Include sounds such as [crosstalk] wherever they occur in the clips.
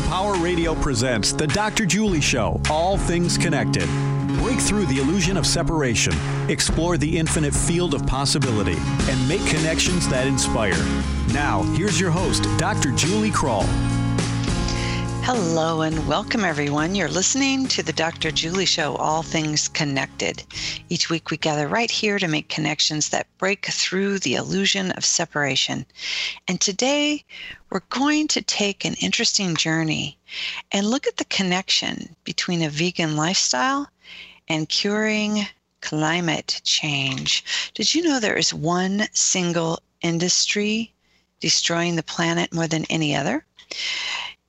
Empower Radio presents The Dr. Julie Show, All Things Connected. Break through the illusion of separation, explore the infinite field of possibility, and make connections that inspire. Now, here's your host, Dr. Julie Krull. Hello and welcome, everyone. You're listening to the Dr. Julie Show, All Things Connected. Each week we gather right here to make connections that break through the illusion of separation. And today we're going to take an interesting journey and look at the connection between a vegan lifestyle and curing climate change. Did you know there is one single industry destroying the planet more than any other?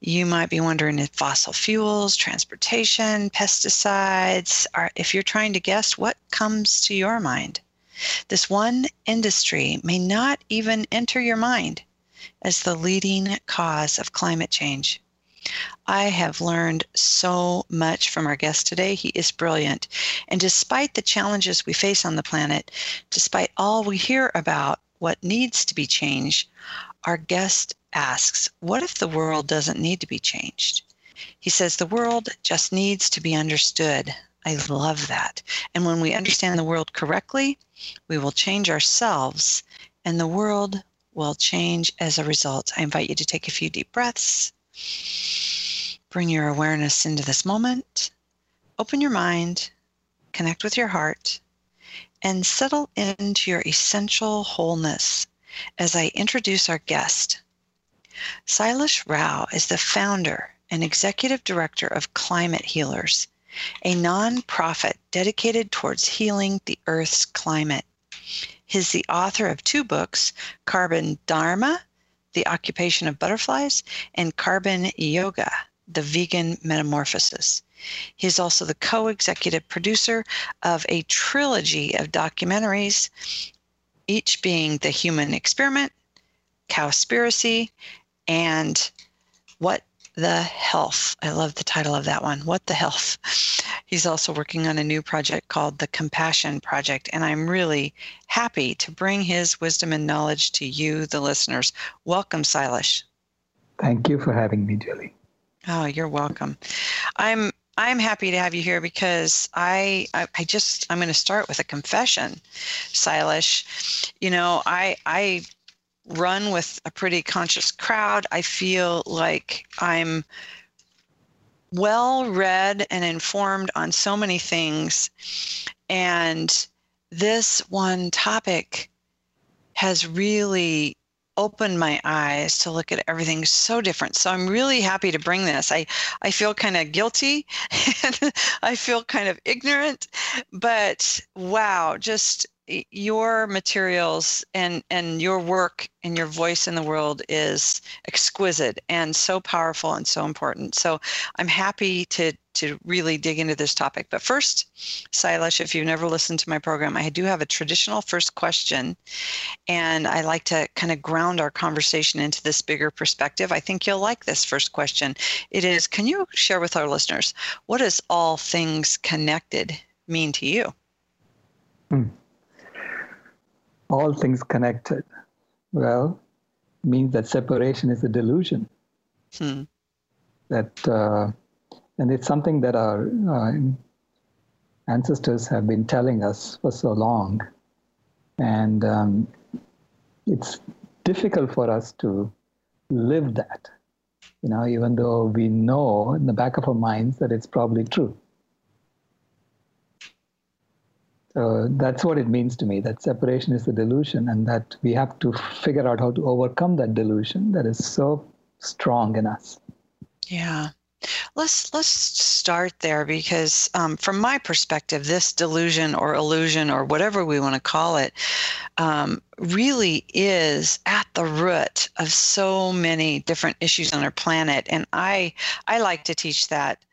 You might be wondering if fossil fuels, transportation, pesticides are, if you're trying to guess what comes to your mind. This one industry may not even enter your mind as the leading cause of climate change. I have learned so much from our guest today. He is brilliant. And despite the challenges we face on the planet, despite all we hear about what needs to be changed, our guest asks, What if the world doesn't need to be changed? He says, The world just needs to be understood. I love that. And when we understand the world correctly, we will change ourselves and the world will change as a result. I invite you to take a few deep breaths, bring your awareness into this moment, open your mind, connect with your heart, and settle into your essential wholeness as I introduce our guest. Sailesh Rao is the founder and executive director of Climate Healers, a nonprofit dedicated towards healing the Earth's climate. He's the author of two books Carbon Dharma, The Occupation of Butterflies, and Carbon Yoga, The Vegan Metamorphosis. He is also the co executive producer of a trilogy of documentaries each being the human experiment, cowspiracy, and what the health. I love the title of that one. What the health. He's also working on a new project called the Compassion Project, and I'm really happy to bring his wisdom and knowledge to you, the listeners. Welcome, Sailesh. Thank you for having me, Julie. Oh, you're welcome. I'm I'm happy to have you here because I, I, I just I'm going to start with a confession, Sailesh. You know, I I run with a pretty conscious crowd. I feel like I'm well read and informed on so many things, and this one topic has really opened my eyes to look at everything so different. So I'm really happy to bring this. I, I feel kind of guilty and [laughs] I feel kind of ignorant, but wow, just your materials and and your work and your voice in the world is exquisite and so powerful and so important. So i'm happy to to really dig into this topic. But first sailesh if you've never listened to my program i do have a traditional first question and i like to kind of ground our conversation into this bigger perspective. I think you'll like this first question. It is can you share with our listeners what does all things connected mean to you? Hmm all things connected. Well, means that separation is a delusion. Hmm. That uh, and it's something that our uh, ancestors have been telling us for so long, and um, it's difficult for us to live that. You know, even though we know in the back of our minds that it's probably true. So that's what it means to me that separation is a delusion, and that we have to figure out how to overcome that delusion that is so strong in us. Yeah. Let's let's start there because um, from my perspective, this delusion or illusion or whatever we want to call it um, really is at the root of so many different issues on our planet, and I I like to teach that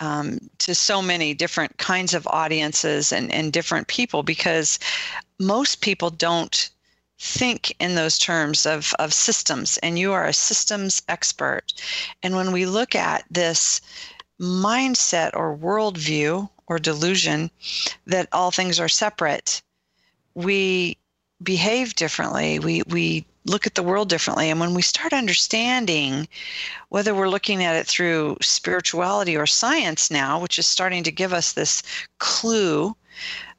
um, to so many different kinds of audiences and, and different people because most people don't think in those terms of, of systems, and you are a systems expert. And when we look at this mindset or worldview or delusion that all things are separate, we behave differently. We we look at the world differently. And when we start understanding, whether we're looking at it through spirituality or science now, which is starting to give us this clue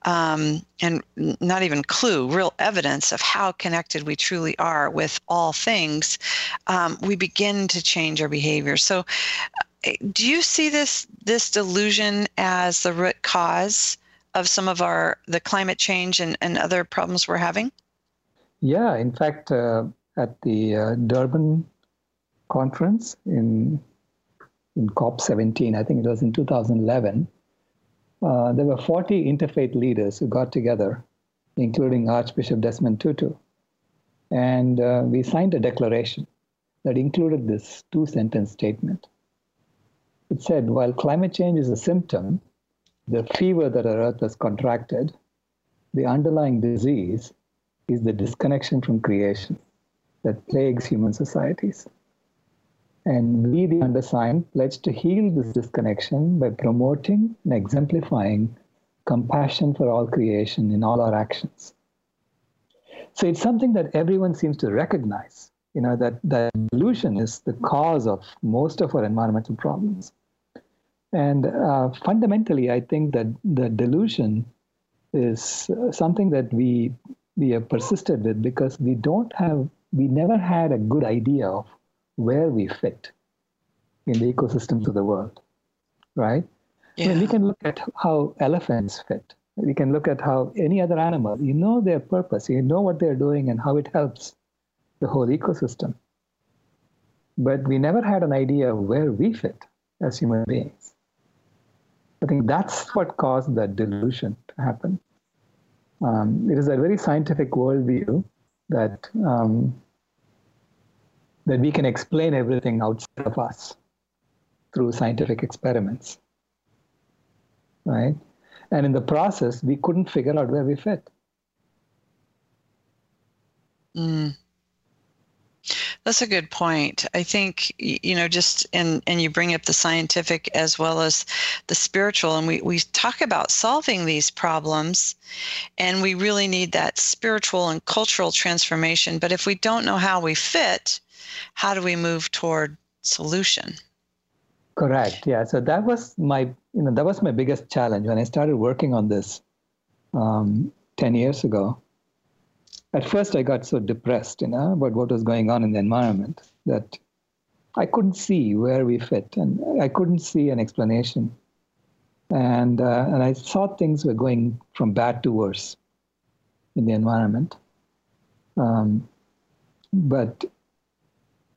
um, and not even clue, real evidence of how connected we truly are with all things, um, we begin to change our behavior. So, uh, do you see this this delusion as the root cause of some of our the climate change and, and other problems we're having? Yeah, in fact, uh, at the uh, Durban conference in in COP17, I think it was in 2011, uh, there were 40 interfaith leaders who got together, including Archbishop Desmond Tutu. And uh, we signed a declaration that included this two sentence statement. It said, while climate change is a symptom, the fever that our earth has contracted, the underlying disease is the disconnection from creation that plagues human societies. And we, the undersigned, pledge to heal this disconnection by promoting and exemplifying compassion for all creation in all our actions. So it's something that everyone seems to recognize, you know, that, that delusion is the cause of most of our environmental problems. And uh, fundamentally, I think that the delusion is something that we we have persisted with because we don't have we never had a good idea of where we fit in the ecosystems of the world, right? Yeah. I mean, we can look at how elephants fit. We can look at how any other animal, you know their purpose, you know what they're doing and how it helps the whole ecosystem. But we never had an idea of where we fit as human beings. I think that's what caused that delusion to happen. Um, it is a very scientific worldview that um, that we can explain everything outside of us through scientific experiments. Right? And in the process, we couldn't figure out where we fit. Mm. That's a good point. I think you know just and and you bring up the scientific as well as the spiritual and we we talk about solving these problems and we really need that spiritual and cultural transformation, but if we don't know how we fit, how do we move toward solution? Correct. Yeah. So that was my, you know, that was my biggest challenge when I started working on this um, 10 years ago. At first, I got so depressed, you know, about what was going on in the environment that I couldn't see where we fit, and I couldn't see an explanation. And uh, and I thought things were going from bad to worse in the environment. Um, but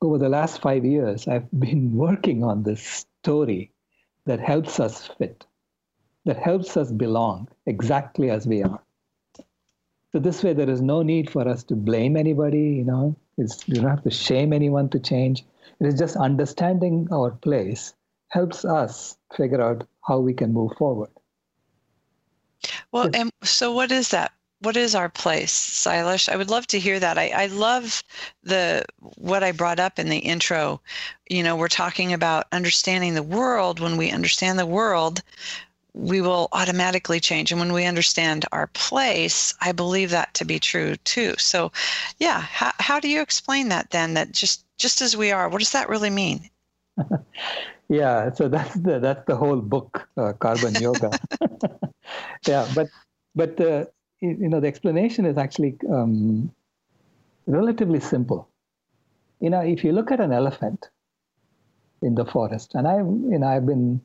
over the last five years, I've been [laughs] working on this story that helps us fit, that helps us belong exactly as we are. So this way, there is no need for us to blame anybody. You know, it's, you don't have to shame anyone to change. It is just understanding our place helps us figure out how we can move forward. Well, and so what is that what is our place, Sailesh? I would love to hear that. I, I love the what I brought up in the intro. You know, we're talking about understanding the world. When we understand the world, we will automatically change. And when we understand our place, I believe that to be true too. So, yeah, how, how do you explain that then? That just just as we are, what does that really mean? [laughs] yeah, so that's the that's the whole book, uh, Carbon Yoga. [laughs] yeah, but but uh, you know, the explanation is actually um, relatively simple. You know, if you look at an elephant in the forest, and I, you know, I've been,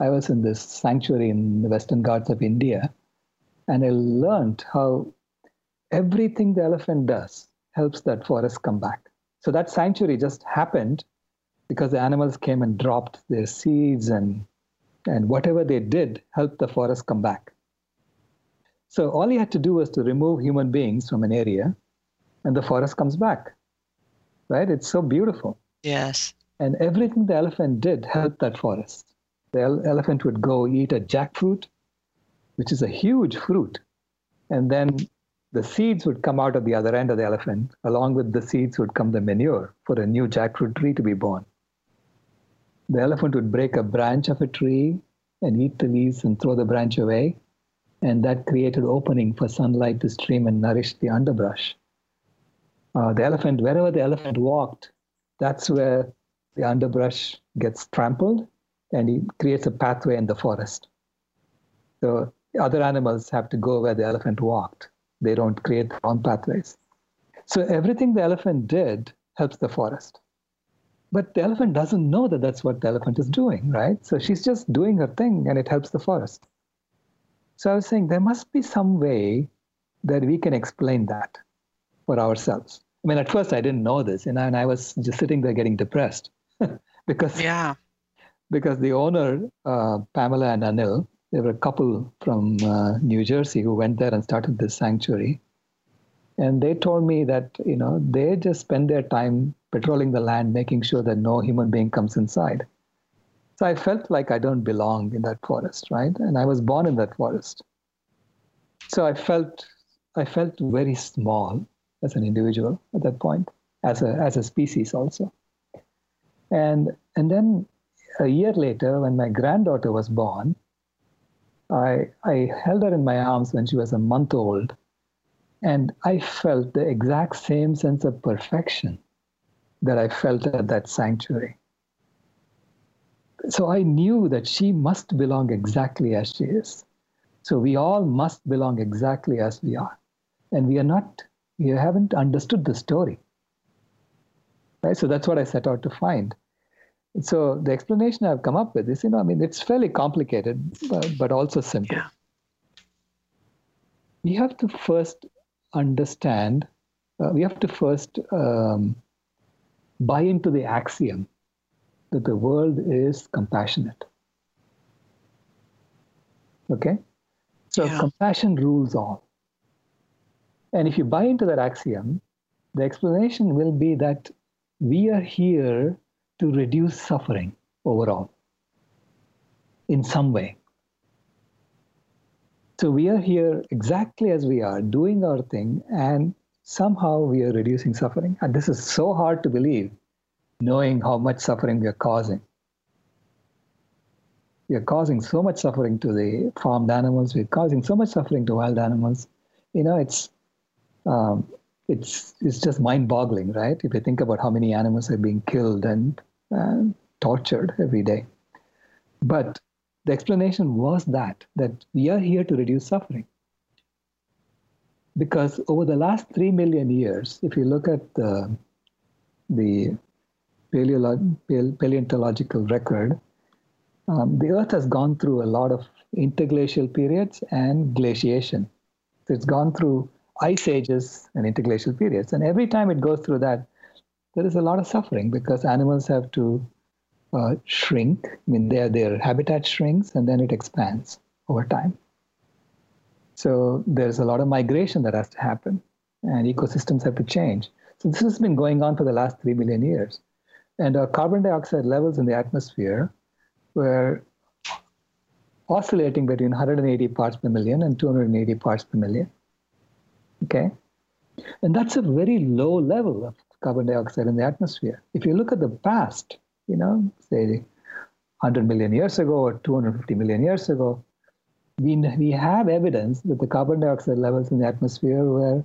I was in this sanctuary in the Western Ghats of India, and I learned how everything the elephant does helps that forest come back. So that sanctuary just happened because the animals came and dropped their seeds and and whatever they did helped the forest come back. So all he had to do was to remove human beings from an area, and the forest comes back. Right? It's so beautiful. Yes. And everything the elephant did helped that forest. The elephant would go eat a jackfruit, which is a huge fruit, and then the seeds would come out of the other end of the elephant. Along with the seeds would come the manure for a new jackfruit tree to be born. The elephant would break a branch of a tree and eat the leaves and throw the branch away and that created opening for sunlight to stream and nourish the underbrush. uh, the elephant, wherever the elephant walked, that's where the underbrush gets trampled and he creates a pathway in the forest. So other animals have to go where the elephant walked. They don't create their own pathways. So everything the elephant did helps the forest. But the elephant doesn't know that that's what the elephant is doing, right? So she's just doing her thing and it helps the forest. So I was saying there must be some way that we can explain that for ourselves. I mean, at first I didn't know this, and and I was just sitting there getting depressed [laughs] because yeah, because the owner uh, Pamela and Anil, they were a couple from uh, New Jersey who went there and started this sanctuary, and they told me that you know they just spend their time patrolling the land, making sure that no human being comes inside. So I felt like I don't belong in that forest, right? And I was born in that forest. So I felt I felt very small as an individual at that point, as a as a species also. And and then a year later, when my granddaughter was born, I I held her in my arms when she was a month old, and I felt the exact same sense of perfection that I felt at that sanctuary. So I knew that she must belong exactly as she is. So we all must belong exactly as we are. And we are not, we haven't understood the story. Right? So that's what I set out to find. So the explanation I've come up with is, you know, I mean, it's fairly complicated, but, but also simple. Yeah. We have to first understand, uh, we have to first um, buy into the axiom that the world is compassionate. Okay? So yeah. compassion rules all. And if you buy into that axiom, the explanation will be that we are here to reduce suffering overall in some way. So we are here exactly as we are, doing our thing, and somehow we are reducing suffering. And this is so hard to believe, knowing how much suffering we are causing. We are causing so much suffering to the farmed animals, we're causing so much suffering to wild animals. You know, it's um, it's it's just mind-boggling, right? If you think about how many animals are being killed and tortured every day. But the explanation was that that we are here to reduce suffering. Because over the last three million years, if you look at the, the paleontological record, um, the Earth has gone through a lot of interglacial periods and glaciation. So it's gone through ice ages and interglacial periods. And every time it goes through that, there is a lot of suffering because animals have to uh, shrink. I mean, their, their habitat shrinks and then it expands over time. So there's a lot of migration that has to happen and ecosystems have to change. So this has been going on for the last 3 million years. And our carbon dioxide levels in the atmosphere were oscillating between 180 parts per million and 280 parts per million. Okay? And that's a very low level of carbon dioxide in the atmosphere. If you look at the past, you know, say 100 million years ago or 250 million years ago, we, we have evidence that the carbon dioxide levels in the atmosphere were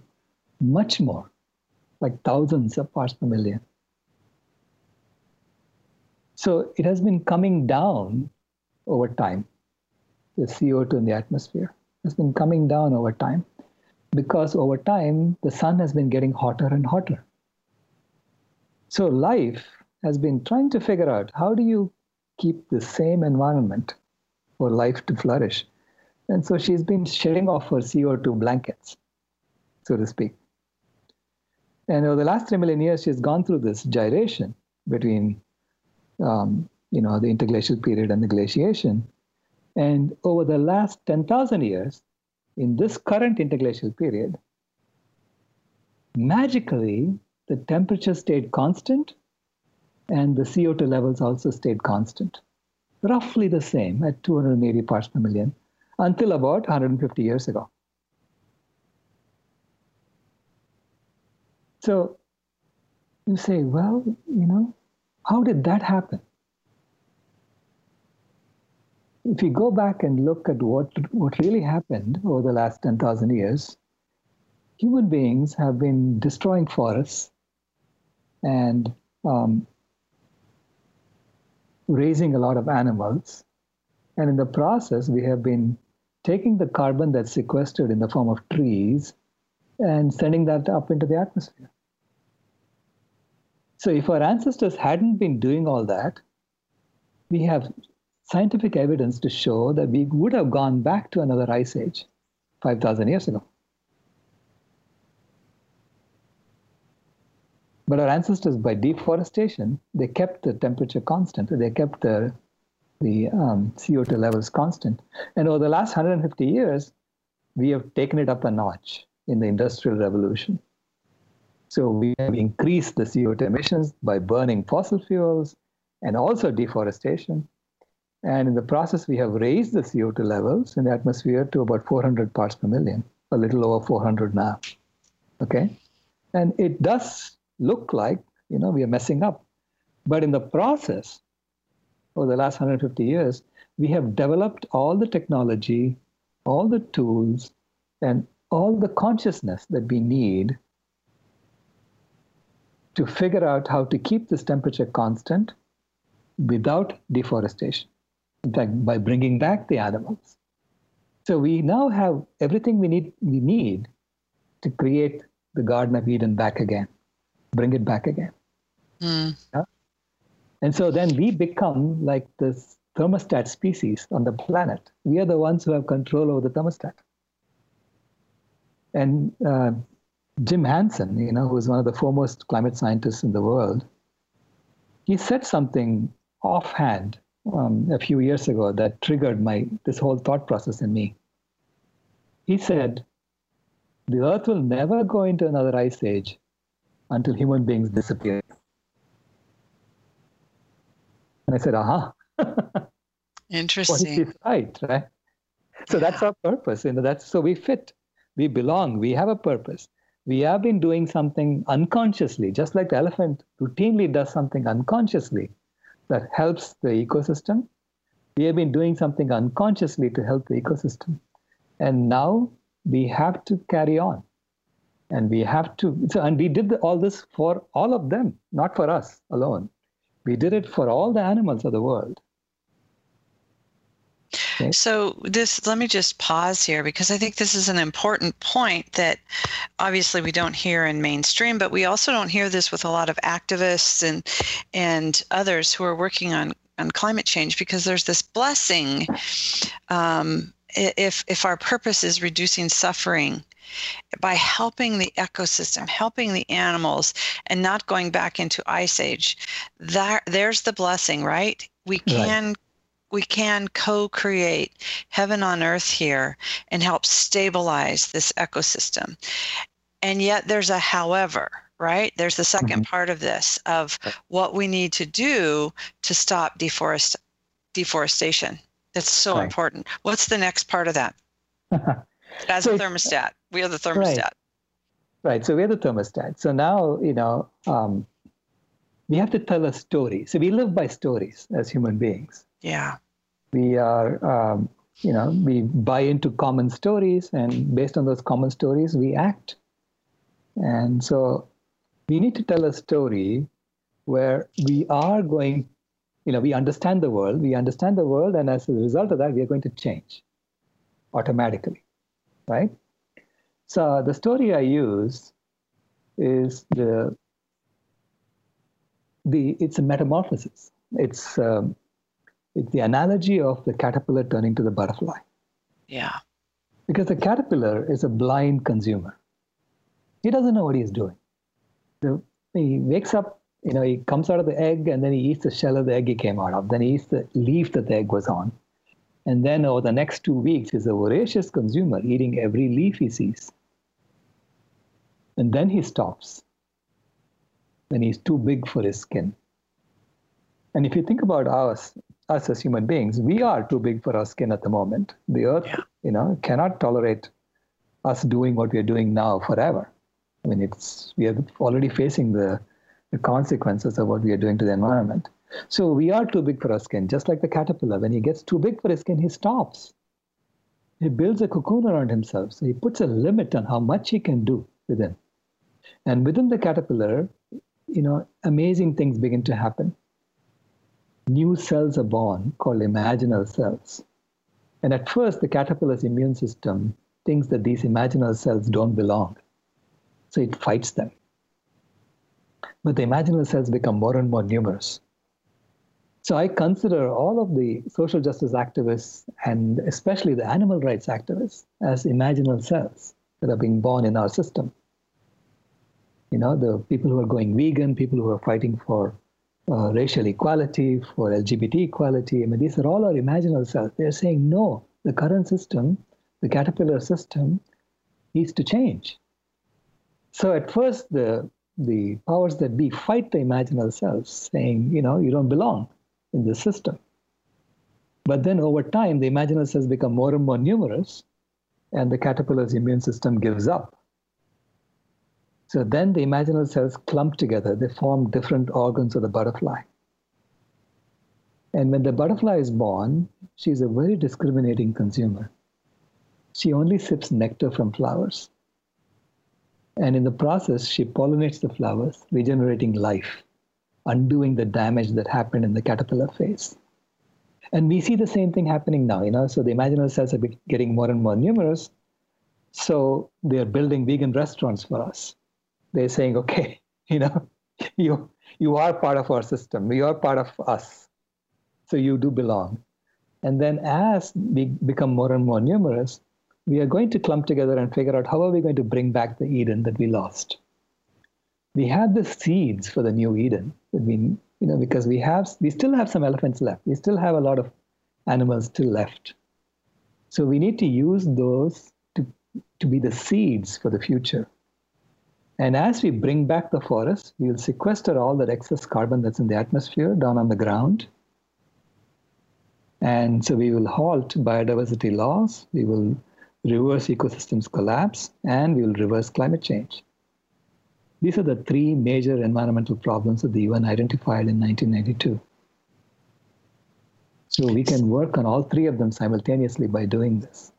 much more, like thousands of parts per million. So it has been coming down over time. The CO2 in the atmosphere has been coming down over time because over time the sun has been getting hotter and hotter. So life has been trying to figure out how do you keep the same environment for life to flourish. And so she's been shedding off her CO2 blankets, so to speak. And over the last three million years, she's gone through this gyration between um, you know, the interglacial period and the glaciation. And over the last 10,000 years, in this current interglacial period, magically the temperature stayed constant and the CO2 levels also stayed constant, roughly the same at 280 parts per million until about 150 years ago. So you say, well, you know, how did that happen? If you go back and look at what, what really happened over the last 10,000 years, human beings have been destroying forests and um, raising a lot of animals. And in the process, we have been taking the carbon that's sequestered in the form of trees and sending that up into the atmosphere. So, if our ancestors hadn't been doing all that, we have scientific evidence to show that we would have gone back to another ice age 5,000 years ago. But our ancestors, by deforestation, they kept the temperature constant. They kept the the um, CO2 levels constant. And over the last 150 years, we have taken it up a notch in the Industrial Revolution. So we have increased the CO2 emissions by burning fossil fuels and also deforestation. And in the process, we have raised the CO2 levels in the atmosphere to about 400 parts per million, a little over 400 now. Okay? And it does look like, you know, we are messing up. But in the process, over the last 150 years, we have developed all the technology, all the tools, and all the consciousness that we need to figure out how to keep this temperature constant without deforestation. In fact, by bringing back the animals. So we now have everything we need, we need to create the Garden of Eden back again, bring it back again. Mm. Yeah? And so then we become like this thermostat species on the planet. We are the ones who have control over the thermostat. And uh, Jim Hansen, you know, who is one of the foremost climate scientists in the world, he said something offhand um, a few years ago that triggered my this whole thought process in me. He said, "The Earth will never go into another ice age until human beings disappear." And I said, "Aha." [laughs] Interesting. well, right, right. So yeah. that's our purpose. You know, that's so we fit, we belong, we have a purpose. We have been doing something unconsciously, just like the elephant routinely does something unconsciously that helps the ecosystem. We have been doing something unconsciously to help the ecosystem. And now we have to carry on. And we have to, so, and we did all this for all of them, not for us alone. We did it for all the animals of the world. Okay. So this let me just pause here because I think this is an important point that obviously we don't hear in mainstream, but we also don't hear this with a lot of activists and and others who are working on on climate change because there's this blessing um, if if our purpose is reducing suffering by helping the ecosystem, helping the animals, and not going back into ice age. That there's the blessing, right? We can right we can co-create heaven on earth here and help stabilize this ecosystem and yet there's a however right there's the 2nd mm-hmm. part of this of what we need to do to stop deforest deforestation that's so right. important what's the next part of that [laughs] as so a thermostat we are the thermostat right. right so we're the thermostat so now you know um, we have to tell a story so we live by stories as human beings yeah. We are, um, you know, we buy into common stories, and based on those common stories, we act. And so we need to tell a story where we are going, you know, we understand the world, we understand the world, and as a result of that, we are going to change automatically, right? So the story I use is the the it's a metamorphosis. It's um, it's the analogy of the caterpillar turning to the butterfly. Yeah. Because the caterpillar is a blind consumer. He doesn't know what he's doing. The, he wakes up, you know, he comes out of the egg and then he eats the shell of the egg he came out of. Then he eats the leaf that the egg was on. And then over the next two weeks, he's a voracious consumer eating every leaf he sees. And then he stops. Then he's too big for his skin. And if you think about us, us as human beings, we are too big for our skin at the moment. The earth, yeah. you know, cannot tolerate us doing what we are doing now forever. I mean, it's we are already facing the, the consequences of what we are doing to the environment. So we are too big for our skin, just like the caterpillar. When he gets too big for his skin, he stops. he builds a cocoon around himself. So he puts a limit on how much he can do within. And within the caterpillar, you know, amazing things begin to happen. New cells are born called imaginal cells. And at first, the caterpillar's immune system thinks that these imaginal cells don't belong. So it fights them. But the imaginal cells become more and more numerous. So I consider all of the social justice activists and especially the animal rights activists as imaginal cells that are being born in our system. You know, the people who are going vegan, people who are fighting for uh, racial equality, for LGBT equality. I mean, these are all our imaginal cells. They're saying, no, the current system, the caterpillar system, needs to change. So at first, the the powers that be fight the imaginal cells, saying, you know, you don't belong in the system. But then over time, the imaginal cells become more and more numerous, and the caterpillar's immune system gives up. So then the imaginal cells clump together, they form different organs of the butterfly. And when the butterfly is born, she's a very discriminating consumer. She only sips nectar from flowers. And in the process, she pollinates the flowers, regenerating life undoing the damage that happened in the caterpillar phase. And we see the same thing happening now, you know. So the imaginal cells are getting more and more numerous. So they are building vegan restaurants for us. They're saying, okay, [laughs] you know, you you are part of our system. You are part of us. So you do belong. And then as we become more and more numerous, we are going to clump together and figure out how are we going to bring back the Eden that we lost we have the seeds for the new Eden. I mean, you know, because we have, we still have some elephants left. We still have a lot of animals still left. So we need to use those to, to be the seeds for the future. And as we bring back the forest, we will sequester all that excess carbon that's in the atmosphere down on the ground. And so we will halt biodiversity loss, we will reverse ecosystems collapse, and we will reverse climate change. These are the three major environmental problems that the UN identified in 1992. So we can work on all three of them simultaneously by doing this.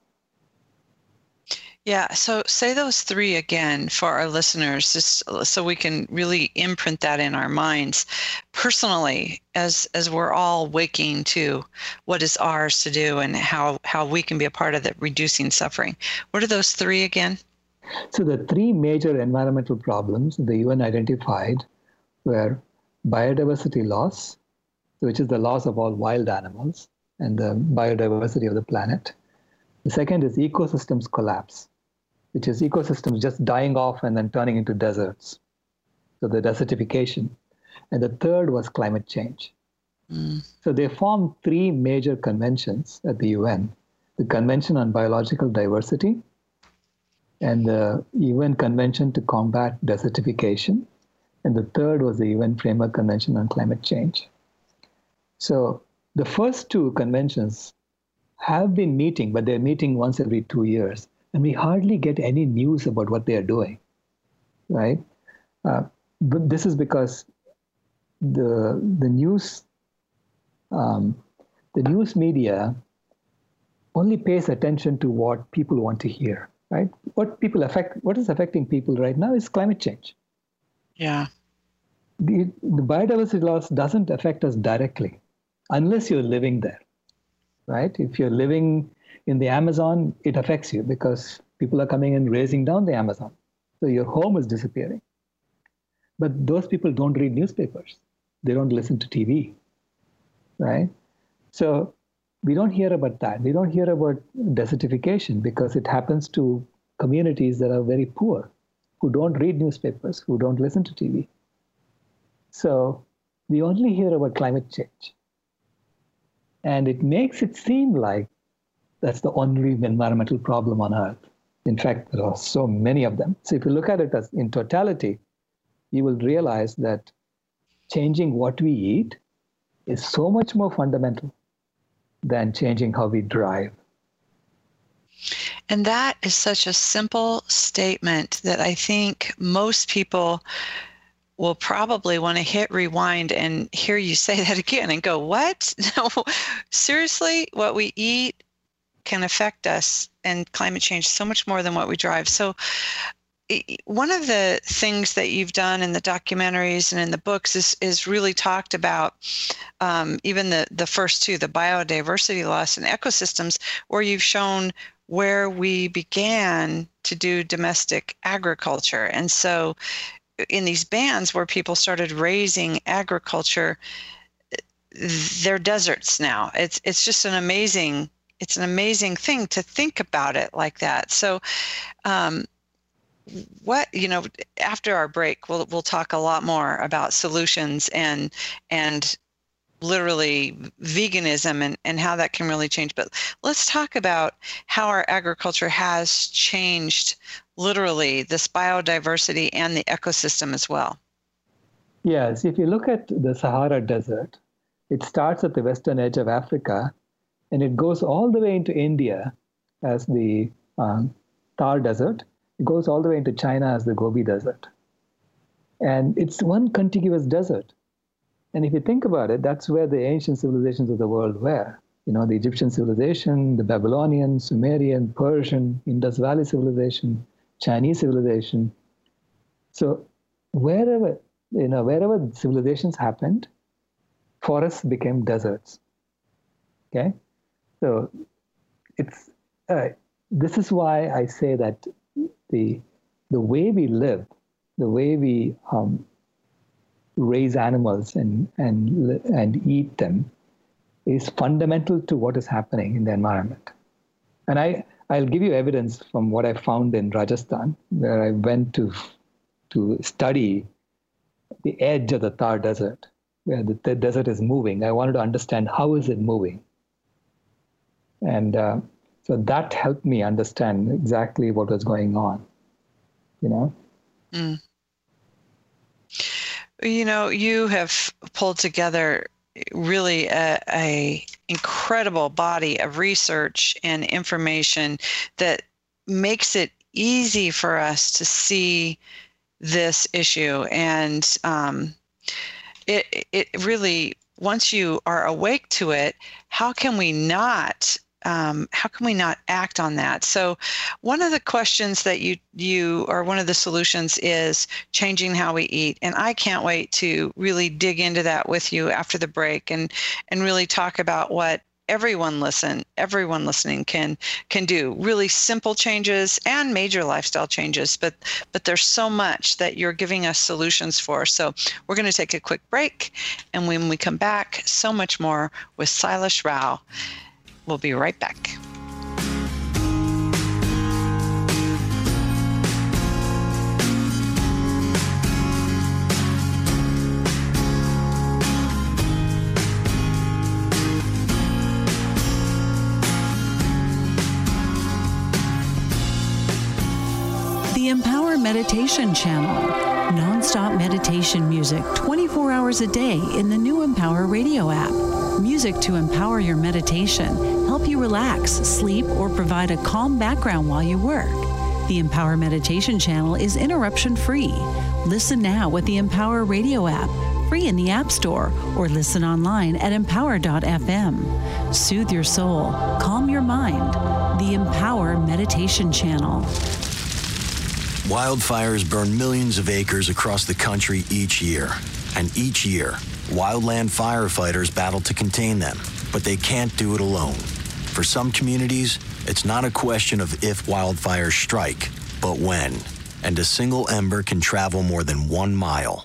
Yeah, so say those three again for our listeners, just so we can really imprint that in our minds. Personally, as as we're all waking to what is ours to do and how how we can be a part of that reducing suffering. What are those three again? So the three major environmental problems the UN identified were biodiversity loss, which is the loss of all wild animals and the biodiversity of the planet. The second is ecosystems collapse, which is ecosystems just dying off and then turning into deserts. So the desertification. And the third was climate change. Mm. So they formed three major conventions at the UN the Convention on Biological Diversity, and the UN Convention to Combat Desertification. And the third was the UN Framework Convention on Climate Change. So the first two conventions have been meeting, but they're meeting once every two years. And we hardly get any news about what they are doing, right? Uh, but this is because the, the news um, the news media only pays attention to what people want to hear right? What people affect, what is affecting people right now is climate change. Yeah. The, the biodiversity loss doesn't affect us directly unless you're living there, right? If you're living in the Amazon, it affects you because people are coming and razing down the Amazon. So your home is disappearing. But those people don't read newspapers. They don't listen to TV, right? So we don't hear about that. We don't hear about desertification because it happens to communities that are very poor, who don't read newspapers, who don't listen to TV. So we only hear about climate change. And it makes it seem like that's the only environmental problem on Earth. In fact, there are so many of them. So if you look at it as in totality, you will realize that changing what we eat is so much more fundamental than changing how we drive. And that is such a simple statement that I think most people will probably want to hit rewind and hear you say that again and go, What? [laughs] No, seriously, what we eat can affect us and climate change so much more than what we drive. So, one of the things that you've done in the documentaries and in the books is, is really talked about um, even the, the first two, the biodiversity loss and ecosystems, where you've shown where we began to do domestic agriculture. And so, in these bands where people started raising agriculture, they're deserts now. It's it's just an amazing it's an amazing thing to think about it like that. So, um, what you know, after our break, we'll we'll talk a lot more about solutions and and literally veganism and, and how that can really change. But let's talk about how our agriculture has changed literally this biodiversity and the ecosystem as well. Yes, if you look at the Sahara Desert, it starts at the western edge of Africa and it goes all the way into India as the um, Thar Desert. It goes all the way into China as the Gobi Desert. And it's one contiguous desert. And if you think about it, that's where the ancient civilizations of the world were. You know, the Egyptian civilization, the Babylonian, Sumerian, Persian, Indus Valley civilization, Chinese civilization. So wherever, you know, wherever civilizations happened, forests became deserts. Okay? So it's uh, this is why I say that the the way we live, the way we um, raise animals and and and eat them, is fundamental to what is happening in the environment. And I I'll give you evidence from what I found in Rajasthan, where I went to to study the edge of the Thar Desert, where the, the desert is moving. I wanted to understand how is it moving and uh, so that helped me understand exactly what was going on, you know? Mm. You know, you have pulled together really a, a, incredible body of research and information that makes it easy for us to see this issue. And um, it it really once you are awake to it how can we not um, how can we not act on that? So, one of the questions that you you or one of the solutions is changing how we eat, and I can't wait to really dig into that with you after the break and and really talk about what everyone listen everyone listening can can do. Really simple changes and major lifestyle changes but but there's so much that you're giving us solutions for. So we're going to take a quick break. And when we come back so much more with Sailesh Rao We'll be right back. The Empower Meditation Channel. Nonstop meditation music 24 hours a day in the new Empower radio app music to empower your meditation, help you relax, sleep, or provide a calm background while you work. The Empower Meditation channel is interruption free. Listen now with the Empower Radio app, free in the App Store, or listen online at empower.fm. Soothe your soul, calm your mind. The Empower Meditation channel. Wildfires burn millions of acres across the country each year. And each year, wildland firefighters battle to contain them, but they can't do it alone. For some communities, it's not a question of if wildfires strike, but when. And a single ember can travel more than one mile.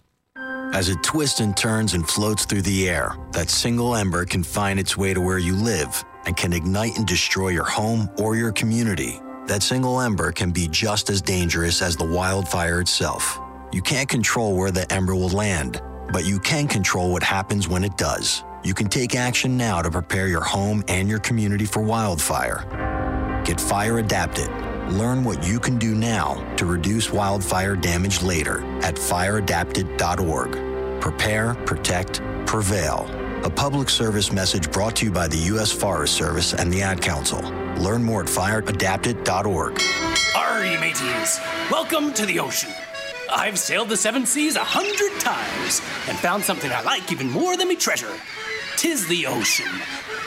As it twists and turns and floats through the air, that single ember can find its way to where you live and can ignite and destroy your home or your community. That single ember can be just as dangerous as the wildfire itself. You can't control where the ember will land, but you can control what happens when it does. You can take action now to prepare your home and your community for wildfire. Get fire adapted. Learn what you can do now to reduce wildfire damage later at fireadapted.org. Prepare, protect, prevail. A public service message brought to you by the U.S. Forest Service and the Ad Council. Learn more at fireadapted.org. Ari, mateys! Welcome to the ocean. I've sailed the seven seas a hundred times and found something I like even more than me treasure. Tis the ocean,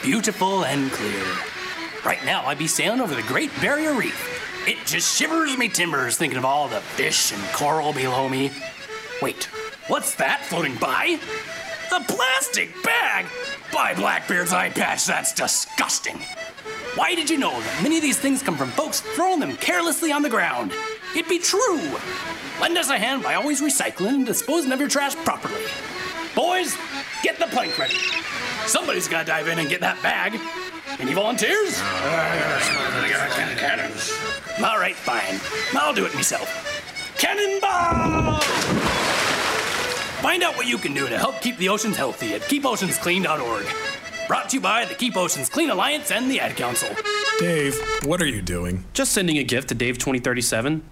beautiful and clear. Right now, I'd be sailing over the Great Barrier Reef. It just shivers me timbers thinking of all the fish and coral below me. Wait, what's that floating by? A plastic bag? By Blackbeard's eye patch, that's disgusting. Why did you know that many of these things come from folks throwing them carelessly on the ground? It be true. Lend us a hand by always recycling and disposing of your trash properly. Boys, get the plank ready. Somebody's got to dive in and get that bag. Any volunteers? All right, fine. I'll do it myself. Cannonball! Find out what you can do to help keep the oceans healthy at keepoceansclean.org. Brought to you by the Keep Oceans Clean Alliance and the Ad Council. Dave, what are you doing? Just sending a gift to Dave 2037.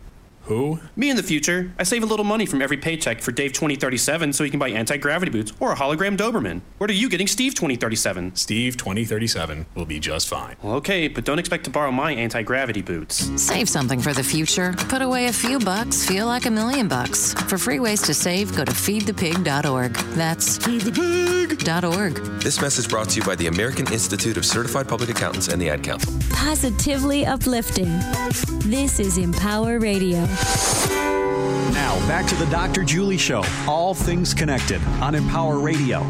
Who? Me in the future. I save a little money from every paycheck for Dave 2037 so he can buy anti gravity boots or a hologram Doberman. What are you getting Steve 2037? Steve 2037 will be just fine. Well, okay, but don't expect to borrow my anti gravity boots. Save something for the future. Put away a few bucks, feel like a million bucks. For free ways to save, go to feedthepig.org. That's feedthepig.org. This message brought to you by the American Institute of Certified Public Accountants and the Ad Council. Positively uplifting. This is Empower Radio. Now, back to the Dr. Julie Show. All things connected on Empower Radio.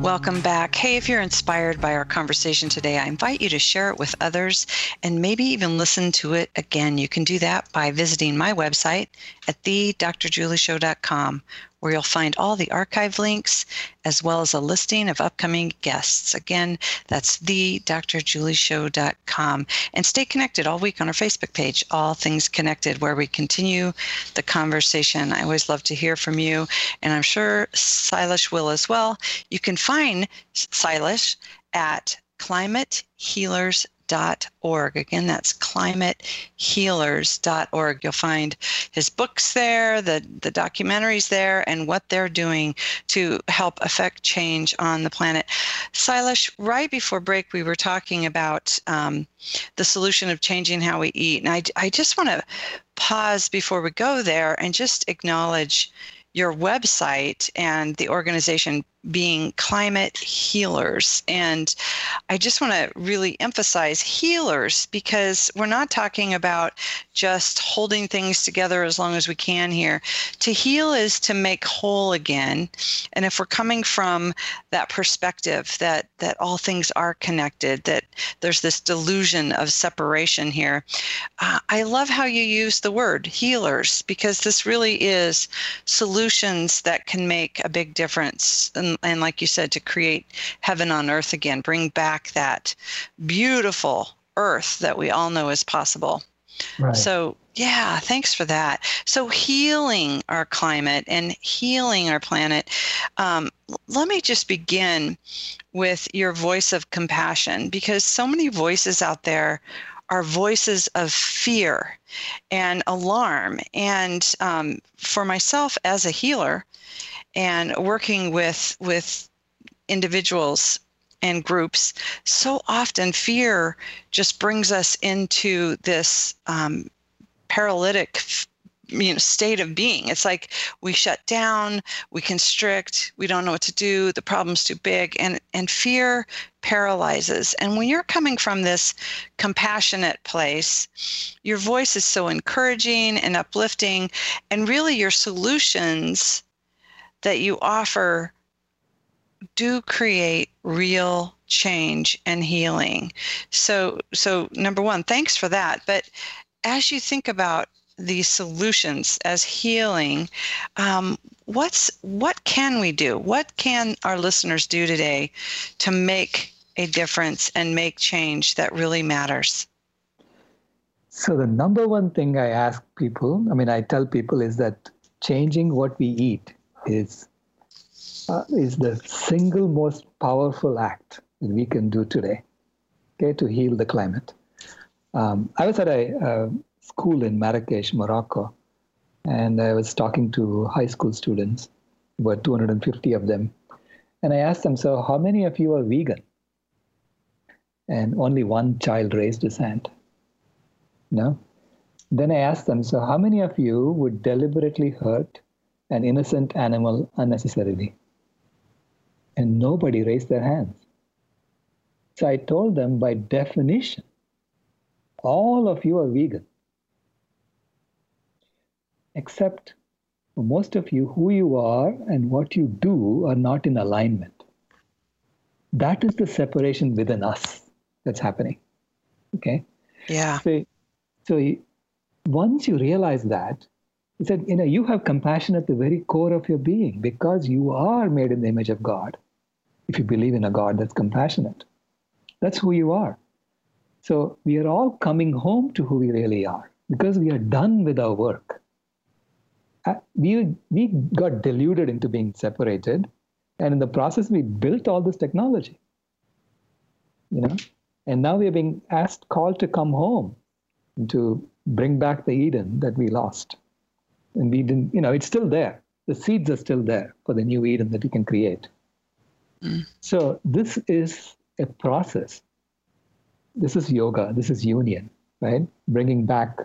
Welcome back. Hey, if you're inspired by our conversation today, I invite you to share it with others and maybe even listen to it again. You can do that by visiting my website at thedrjulieshow.com, where you'll find all the archive links as well as a listing of upcoming guests. Again, that's thedrjulieshow.com. And stay connected all week on our Facebook page, All Things Connected, where we continue the conversation. I always love to hear from you, and I'm sure Sailesh will as well. You can find Sailesh at climatehealers.com climatehealers.org. Again, that's climatehealers.org. You'll find his books there, the, the documentaries there, and what they're doing to help affect change on the planet. Sailesh, right before break, we were talking about um, the solution of changing how we eat. And I, I just want to pause before we go there and just acknowledge your website and the organization being climate healers. And I just want to really emphasize healers because we're not talking about just holding things together as long as we can here. To heal is to make whole again. And if we're coming from that perspective that that all things are connected, that there's this delusion of separation here, uh, I love how you use the word healers because this really is solutions that can make a big difference. And and, like you said, to create heaven on earth again, bring back that beautiful earth that we all know is possible. Right. So, yeah, thanks for that. So, healing our climate and healing our planet. Um, let me just begin with your voice of compassion because so many voices out there are voices of fear and alarm. And um, for myself as a healer, and working with with individuals and groups so often fear just brings us into this um, paralytic you know state of being. It's like we shut down we constrict we don't know what to do the problem's too big and and fear paralyzes. And when you're coming from this compassionate place your voice is so encouraging and uplifting and really your solutions that you offer do create real change and healing. So so number 1, thanks for that. But as you think about these solutions as healing, um, what's what can we do? What can our listeners do today to make a difference and make change that really matters? So the number one thing I ask people, I mean, I tell people is that changing what we eat is uh, is the single most powerful act that we can do today, okay, to heal the climate. Um, I was at a, a school in Marrakesh, Morocco, and I was talking to high school students, about 250 of them, and I asked them, "So, how many of you are vegan?" And only one child raised his hand. No. Then I asked them, "So, how many of you would deliberately hurt an innocent animal unnecessarily. And nobody raised their hands. So I told them by definition, all of you are vegan. Except for most of you, who you are and what you do are not in alignment. That is the separation within us that's happening. Okay? Yeah. So, so once you realize that, he said, you know, you have compassion at the very core of your being because you are made in the image of God. If you believe in a God that's compassionate, that's who you are. So we are all coming home to who we really are because we are done with our work. Uh, we, we got deluded into being separated, and in the process, we built all this technology. You know, and now we are being asked, called to come home, to bring back the Eden that we lost and we didn't, you know, it's still there. The seeds are still there for the new Eden that we can create. Mm. So this is a process. This is yoga. This is union, right? Bringing back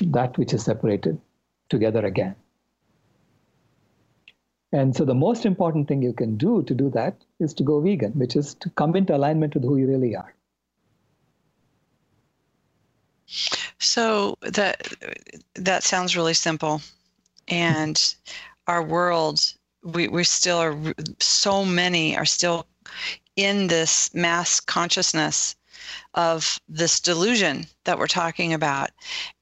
that which is separated together again. And so the most important thing you can do to do that is to go vegan, which is to come into alignment with who you really are. So that that sounds really simple, and our world, we we still are. So many are still in this mass consciousness of this delusion that we're talking about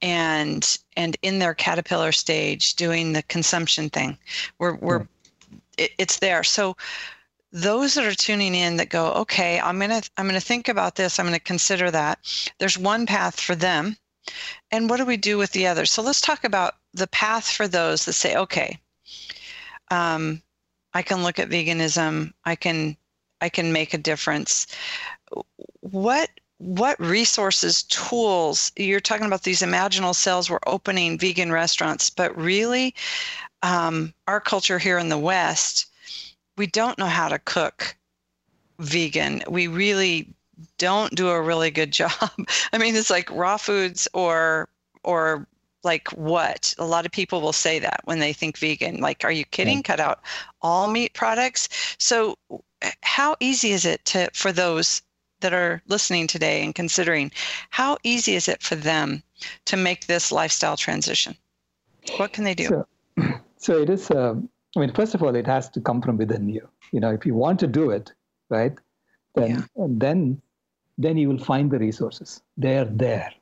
and and in their caterpillar stage doing the consumption thing. We're we're hmm. it, it's there. So those that are tuning in that go okay i'm going to i'm going to think about this. I'm going to consider that. There's one path for them and what do we do with the others? So let's talk about the path for those that say, okay, um, I can look at veganism. I can I can make a difference. What what resources, tools? You're talking about these imaginal cells. We're opening vegan restaurants, but really, um, our culture here in the West, we don't know how to cook vegan. We really don't do a really good [laughs] job. I mean, it's like raw foods or or like what? A lot of people will say that when they think vegan. Like, are you kidding? Cut out all meat products. So, how easy is it to for those that are listening today and considering? How easy is it for them to make this lifestyle transition? What can they do? So, [clears throat] so it is. Uh, I mean, first of all, it has to come from within you. You know, if you want to do it, right? Then, yeah. then then you will find the resources. They are there.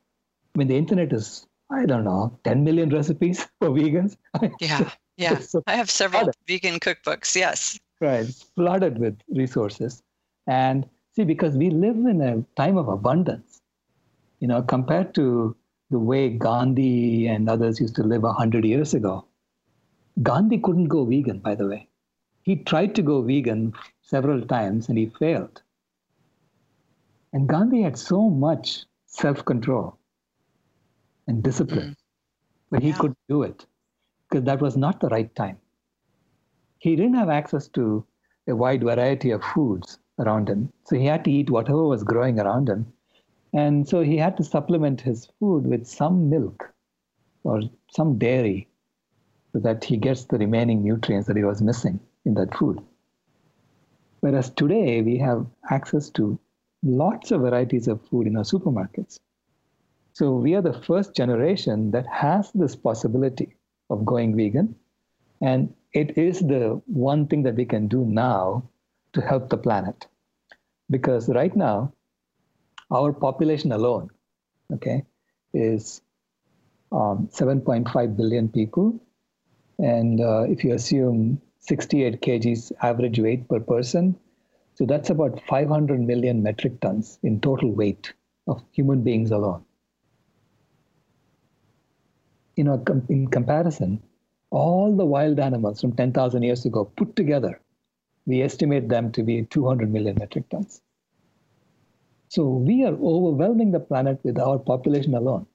I mean, the internet is, I don't know, 10 million recipes [laughs] for vegans. Yeah, [laughs] yeah. so I have several flooded. vegan cookbooks, yes. Right, it's flooded with resources. And see, because we live in a time of abundance, you know, compared to the way Gandhi and others used to live 100 years ago. Gandhi couldn't go vegan, by the way. He tried to go vegan several times and he failed and Gandhi had so much self control and discipline, mm. but he yeah. couldn't do it because that was not the right time. He didn't have access to a wide variety of foods around him. So he had to eat whatever was growing around him. And so he had to supplement his food with some milk or some dairy so that he gets the remaining nutrients that he was missing in that food. Whereas today we have access to lots of varieties of food in our supermarkets. So we are the first generation that has this possibility of going vegan. And it is the one thing that we can do now to help the planet. Because right now, our population alone, okay, is um, 7.5 billion people. And uh, if you assume 68 kgs average weight per person, so that's about 500 million metric tons in total weight of human beings alone. You know, in comparison, all the wild animals from 10,000 years ago put together, we estimate them to be 200 million metric tons. So we are overwhelming the planet with our population alone.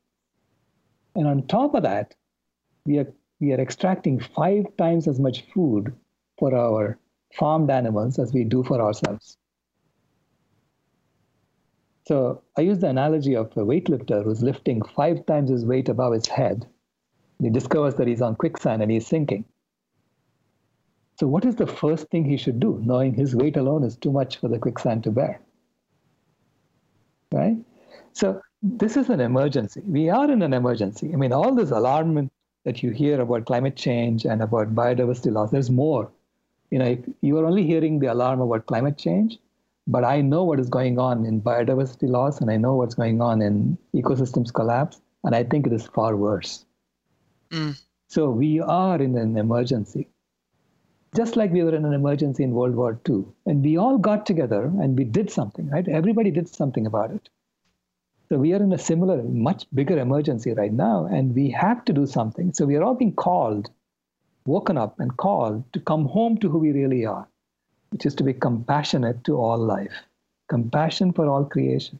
And on top of that, we are, we are extracting five times as much food for our farmed animals as we do for ourselves. So I use the analogy of a weightlifter who's lifting five times his weight above his head. He discovers that he's on quicksand and he's sinking. So, what is the first thing he should do, knowing his weight alone is too much for the quicksand to bear? right? So this is an emergency. We are in an emergency. I mean, all this alarm that you hear about climate change and about biodiversity loss, there's more. You know, if you are only hearing the alarm about climate change, but I know what is going on in biodiversity loss and I know what's going on in ecosystems collapse, and I think it is far worse. Mm. So we are in an emergency, just like we were in an emergency in World War II. And we all got together and we did something, right? Everybody did something about it. So we are in a similar, much bigger emergency right now, and we have to do something. So we are all being called, woken up and called to come home to who we really are which is to be compassionate to all life, compassion for all creation.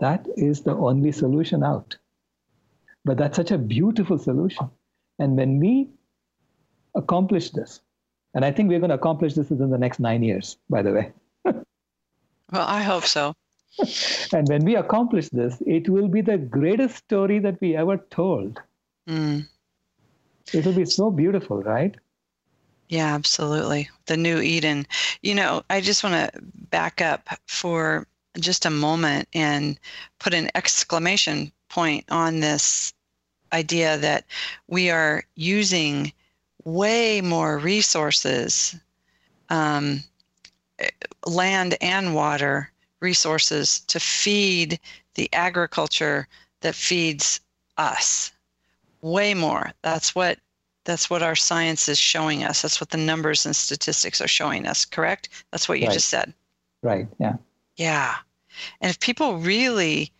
That is the only solution out. But that's such a beautiful solution. And when we accomplish this, and I think we're going to accomplish this within the next nine years, by the way. [laughs] well, I hope so. [laughs] and when we accomplish this, it will be the greatest story that we ever told. Mm. It will be so beautiful, right? Yeah, absolutely. The new Eden. You know, I just want to back up for just a moment and put an exclamation point on this idea that we are using way more resources, um, land and water resources, to feed the agriculture that feeds us. Way more. That's what that's what our science is showing us. That's what the numbers and statistics are showing us, correct? That's what you right. just said. Right, yeah. Yeah. And if people really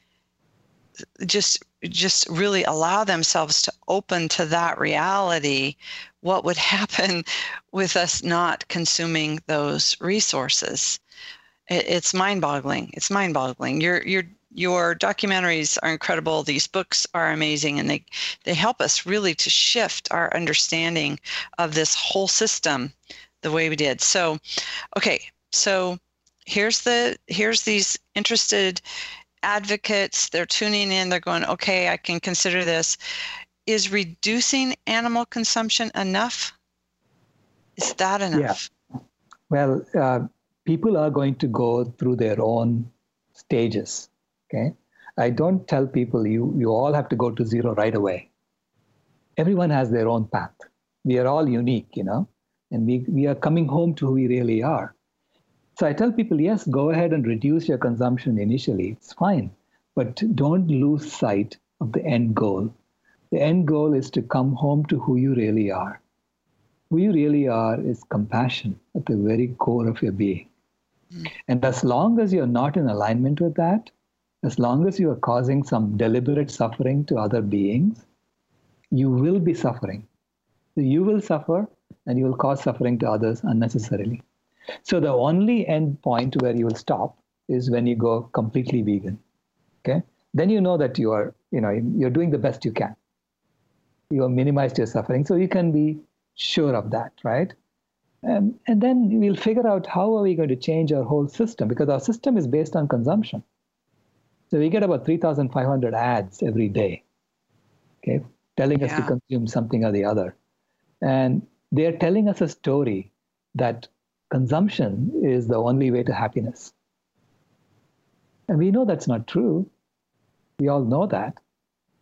just just really allow themselves to open to that reality, what would [laughs] happen with us not consuming those resources? it's mind-boggling. It's mind-boggling. You're you're your documentaries are incredible. These books are amazing and they they help us really to shift our understanding of this whole system the way we did. So okay so here's the here's these interested advocates. They're tuning in. They're going okay i can consider this. Is reducing animal consumption enough? Is that enough? Yeah. well uh, people are going to go through their own stages Okay. I don't tell people you, you all have to go to zero right away. Everyone has their own path. We are all unique, you know, and we, we are coming home to who we really are. So I tell people, yes, go ahead and reduce your consumption initially. It's fine. But don't lose sight of the end goal. The end goal is to come home to who you really are. Who you really are is compassion at the very core of your being. Mm. And as long as you're not in alignment with that, as long as you are causing some deliberate suffering to other beings, you will be suffering. So you will suffer and you will cause suffering to others unnecessarily. So the only end point where you will stop is when you go completely vegan. Okay? Then you know that you are, you know, you're doing the best you can. You have minimized your suffering. So you can be sure of that, right? Um, and then we'll figure out how are we going to change our whole system because our system is based on consumption. So we get about 3,500 ads every day, okay, telling yeah. us to consume something or the other. And they're telling us a story that consumption is the only way to happiness. And we know that's not true. We all know that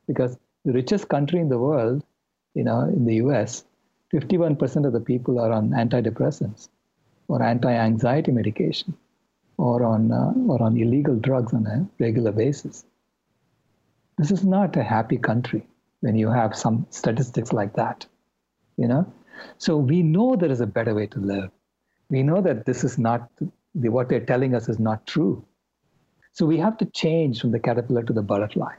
because the richest country in the world, you know, in the US, 51% of the people are on antidepressants or anti anxiety medication or on, uh, or on illegal drugs on a regular basis. This is not a happy country when you have some statistics like that, you know? So we know there is a better way to live. We know that this is not, the, what they're telling us is not true. So we have to change from the caterpillar to the butterfly.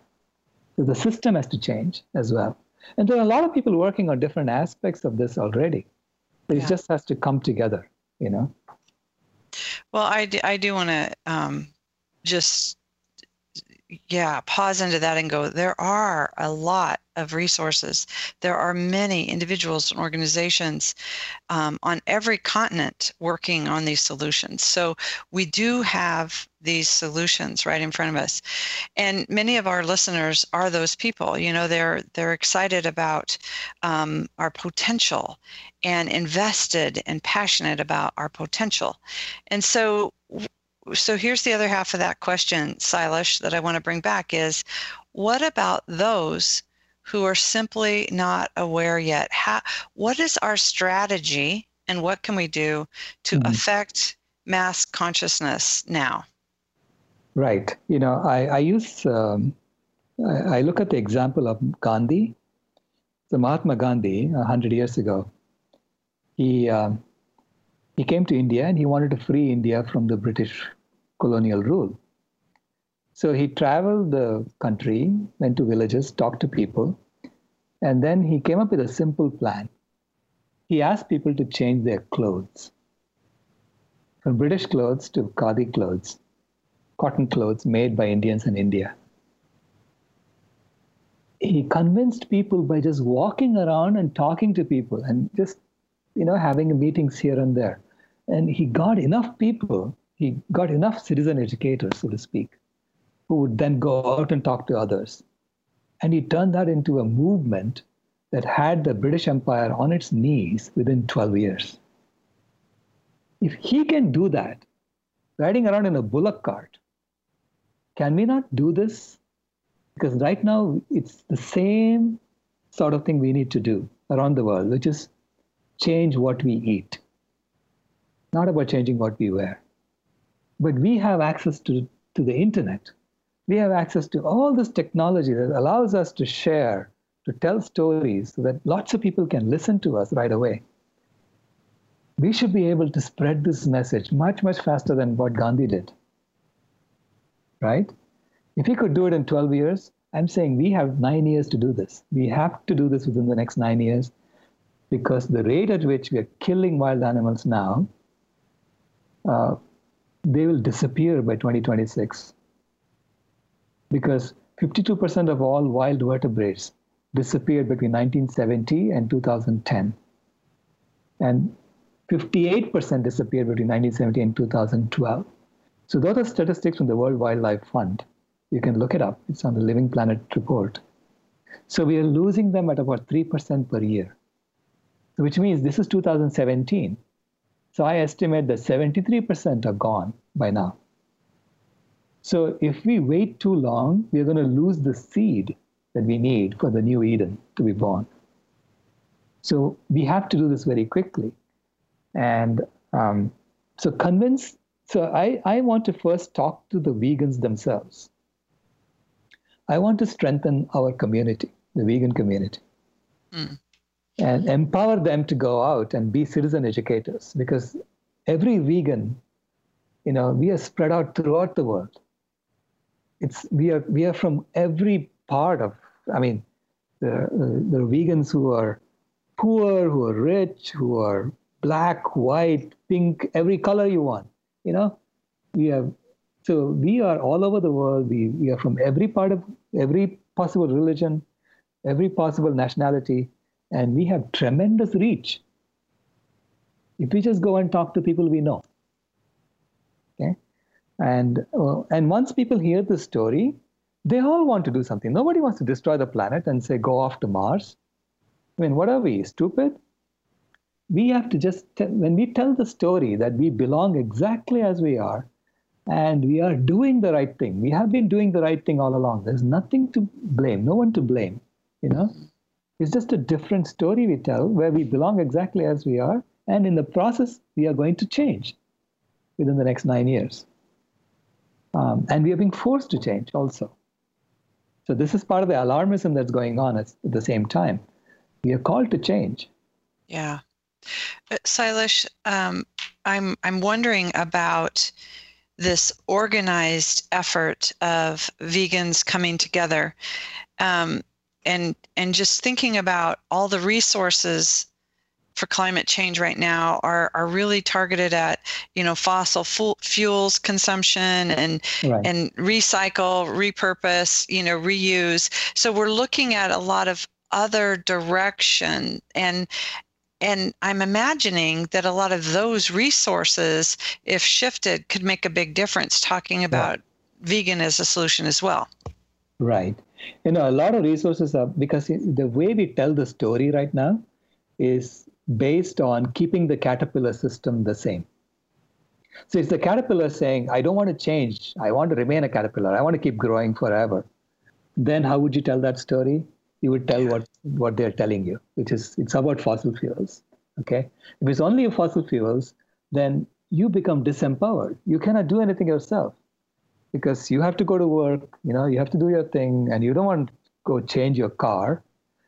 So the system has to change as well. And there are a lot of people working on different aspects of this already. It yeah. just has to come together, you know? Well, I do, I do want to um, just, yeah, pause into that and go, there are a lot of resources. There are many individuals and organizations um, on every continent working on these solutions. So we do have these solutions right in front of us, and many of our listeners are those people. You know, they're they're excited about um, our potential and invested and passionate about our potential, and so so here's the other half of that question, Sailesh, that I want to bring back is what about those who are simply not aware yet? How, what is our strategy and what can we do to mm-hmm. affect mass consciousness now? Right. You know, I, I use, um, I, I, look at the example of Gandhi. So Mahatma Gandhi, 100 years ago, he, um, he came to India and he wanted to free India from the British colonial rule. So he traveled the country, went to villages, talked to people, and then he came up with a simple plan. He asked people to change their clothes from British clothes to Khadi clothes, cotton clothes made by Indians in India. He convinced people by just walking around and talking to people and just, you know, having meetings here and there. And he got enough people he got enough citizen educators, so to speak, who would then go out and talk to others. And he turned that into a movement that had the British Empire on its knees within 12 years. If he can do that, riding around in a bullock cart, can we not do this? Because right now it's the same sort of thing we need to do around the world, which is change what we eat, not about changing what we wear. But we have access to, to the internet. We have access to all this technology that allows us to share, to tell stories so that lots of people can listen to us right away. We should be able to spread this message much, much faster than what Gandhi did. Right? If he could do it in 12 years, I'm saying we have nine years to do this. We have to do this within the next nine years because the rate at which we are killing wild animals now, uh, they will disappear by 2026 because 52% of all wild vertebrates disappeared between 1970 and 2010 and 58% disappeared between 1970 and 2012 so those are statistics from the world wildlife fund. You can look it up. It's on the living planet report. So we are losing them at about 3% per year which means this is 2017 so I estimate that 73% are gone by now. So if we wait too long, we're going to lose the seed that we need for the new Eden to be born. So we have to do this very quickly. And um, so convince, so I, I want to first talk to the vegans themselves. I want to strengthen our community, the vegan community. Mm and empower them to go out and be citizen educators because every vegan you know we are spread out throughout the world. It's we are we are from every part of i mean the the vegans who are poor who are rich who are black white pink every color you want you know? We have so we are all over the world. We, we are from every part of every possible religion every possible nationality and we have tremendous reach. If we just go and talk to people we know okay? And uh, and once people hear the story they all want to do something. Nobody wants to destroy the planet and say go off to mars. I mean what are we stupid we have to just when we tell the story that we belong exactly as we are and we are doing the right thing. We have been doing the right thing all along. There's nothing to blame no one to blame you know it's just a different story we tell where we belong exactly as we are. And in the process, we are going to change within the next nine years. Um, and we are being forced to change also. So this is part of the alarmism that's going on at the same time. We are called to change. Yeah. Uh, um, I'm, I'm wondering about this organized effort of vegans coming together. Um, and and just thinking about all the resources for climate change right now are are really targeted at you know fossil fuels consumption and right. and recycle repurpose you know reuse. So we're looking at a lot of other direction and and i'm imagining that a lot of those resources if shifted could make a big difference talking about vegan as a solution as well. Right you know a lot of resources are because the way we tell the story right now is based on keeping the caterpillar system the same So it's the caterpillar saying, I don't want to change. I want to remain a caterpillar. I want to keep growing forever. Then how would you tell that story? You would tell what, what they're telling you, which is it's about fossil fuels. Okay. If it's only fossil fuels, then you become disempowered. You cannot do anything yourself because you have to go to work, you know, you have to do your thing and you don't want to go change your car.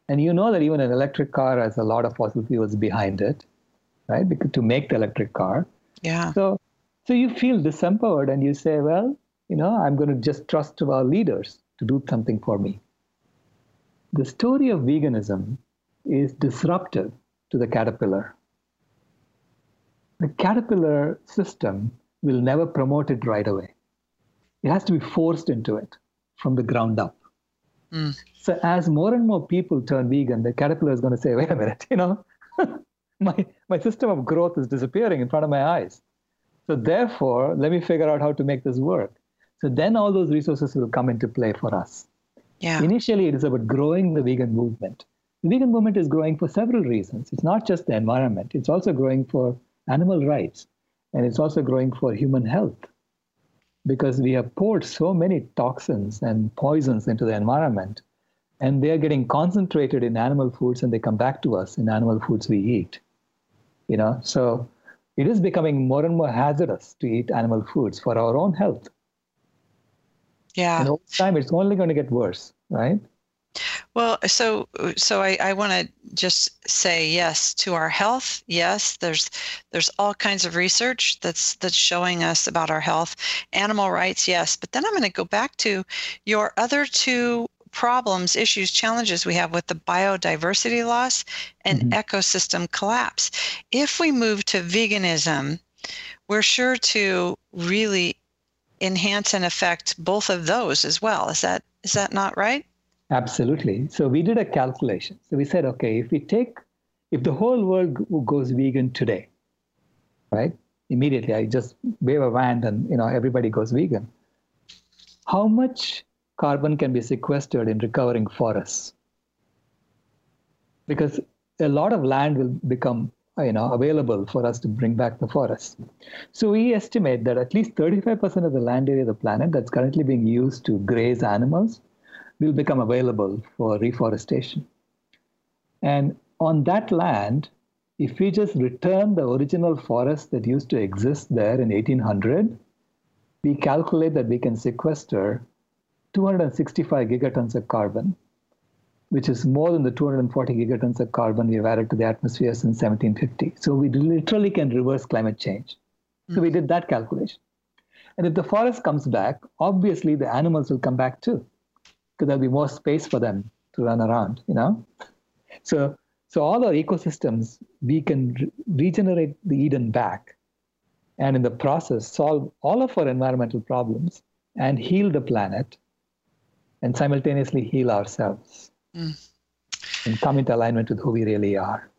And you know that even an electric car has a lot of fossil fuels behind it, right? Because to make the electric car. Yeah. So so you feel disempowered and you say, well, you know, I'm going to just trust to our leaders to do something for me. The story of veganism is disruptive to the caterpillar. The caterpillar system will never promote it right away. It has to be forced into it from the ground up. Mm. So as more and more people turn vegan, the caterpillar is going to say, wait a minute, you know, [laughs] my, my system of growth is disappearing in front of my eyes. So therefore, let me figure out how to make this work. So then all those resources will come into play for us. Yeah. Initially, it is about growing the vegan movement. The vegan movement is growing for several reasons. It's not just the environment, it's also growing for animal rights, and it's also growing for human health. Because we have poured so many toxins and poisons into the environment, and they are getting concentrated in animal foods and they come back to us in animal foods we eat. You know, so it is becoming more and more hazardous to eat animal foods for our own health. Yeah. And over time, it's only going to get worse, right? Well, so so I, I want to just say yes to our health. Yes, there's there's all kinds of research that's that's showing us about our health. Animal rights, yes, but then I'm going to go back to your other two problems, issues, challenges we have with the biodiversity loss and mm-hmm. ecosystem collapse. If we move to veganism, we're sure to really enhance and affect both of those as well. Is that is that not right? Absolutely. So we did a calculation. So we said, okay, if we take if the whole world goes vegan today, right? Immediately, I just wave a wand and you know everybody goes vegan. How much carbon can be sequestered in recovering forests. Because a lot of land will become uh, you know, available for us to bring back the forests. So we estimate that at least 35% of the land area of the planet that's currently being used to graze animals will become available for reforestation. And on that land, if we just return the original forest that used to exist there in 1800, we calculate that we can sequester 265 gigatons of carbon, which is more than the 240 gigatons of carbon we have added to the atmosphere since 1750. So we literally can reverse climate change. Mm-hmm. So we did that calculation. And if the forest comes back, obviously the animals will come back too, because there'll be more space for them to run around, you know? So, so all our ecosystems, we can re- regenerate the Eden back and in the process solve all of our environmental problems and heal the planet and simultaneously heal ourselves mm. and come into alignment with who we really are.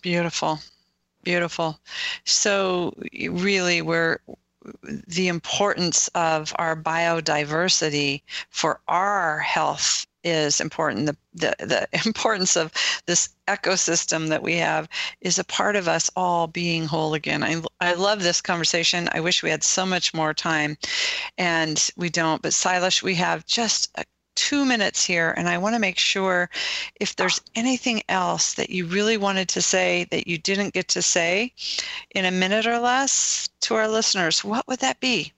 Beautiful. Beautiful. So, really, we're the importance of our biodiversity for our health is important. The, the, the [laughs] importance of this ecosystem that we have is a part of us all being whole again. I, I love this conversation. I wish we had so much more time and we don't. But Sailesh, we have just a two minutes here, and I want to make sure if there's anything else that you really wanted to say that you didn't get to say in a minute or less to our listeners, what would that be?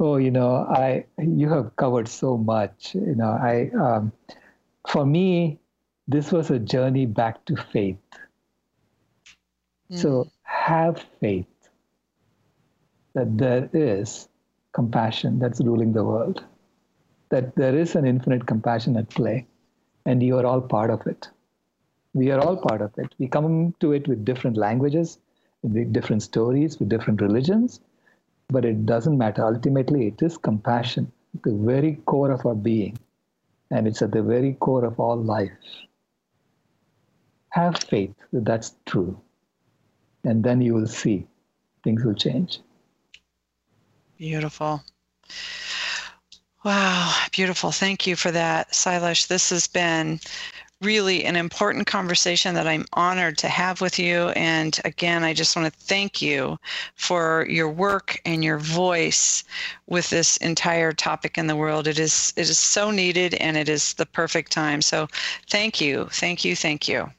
Oh, you know, I you have covered so much. You know, I um, for me, this was a journey back to faith. Mm. So have faith that there is compassion that's ruling the world that there is an infinite compassion at play, and you are all part of it. We are all part of it. We come to it with different languages, with different stories, with different religions, but it doesn't matter. Ultimately, it is compassion, the very core of our being, and it's at the very core of all life. Have faith that that's true, and then you will see things will change. Beautiful. Wow, beautiful. Thank you for that, Sailesh. This has been really an important conversation that I'm honored to have with you. And again, I just want to thank you for your work and your voice with this entire topic in the world. It is it is so needed and it is the perfect time. So thank you, thank you, thank you.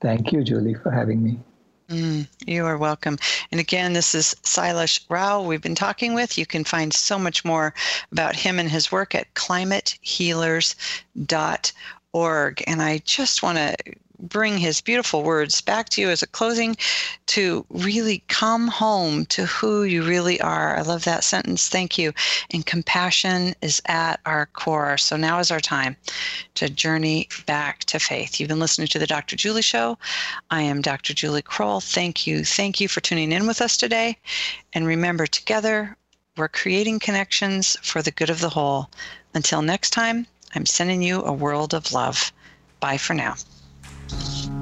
Thank you, Julie, for having me. Mm, you are welcome. And again, this is Sailesh Rao we've been talking with. You can find so much more about him and his work at climatehealers.org org. And I just want to bring his beautiful words back to you as a closing to really come home to who you really are. I love that sentence. Thank you. And compassion is at our core. So now is our time to journey back to faith. You've been listening to the Dr. Julie Show. I am Dr. Julie Krull. Thank you. Thank you for tuning in with us today. And remember, together, we're creating connections for the good of the whole. Until next time, I'm sending you a world of love. Bye for now. Thank you.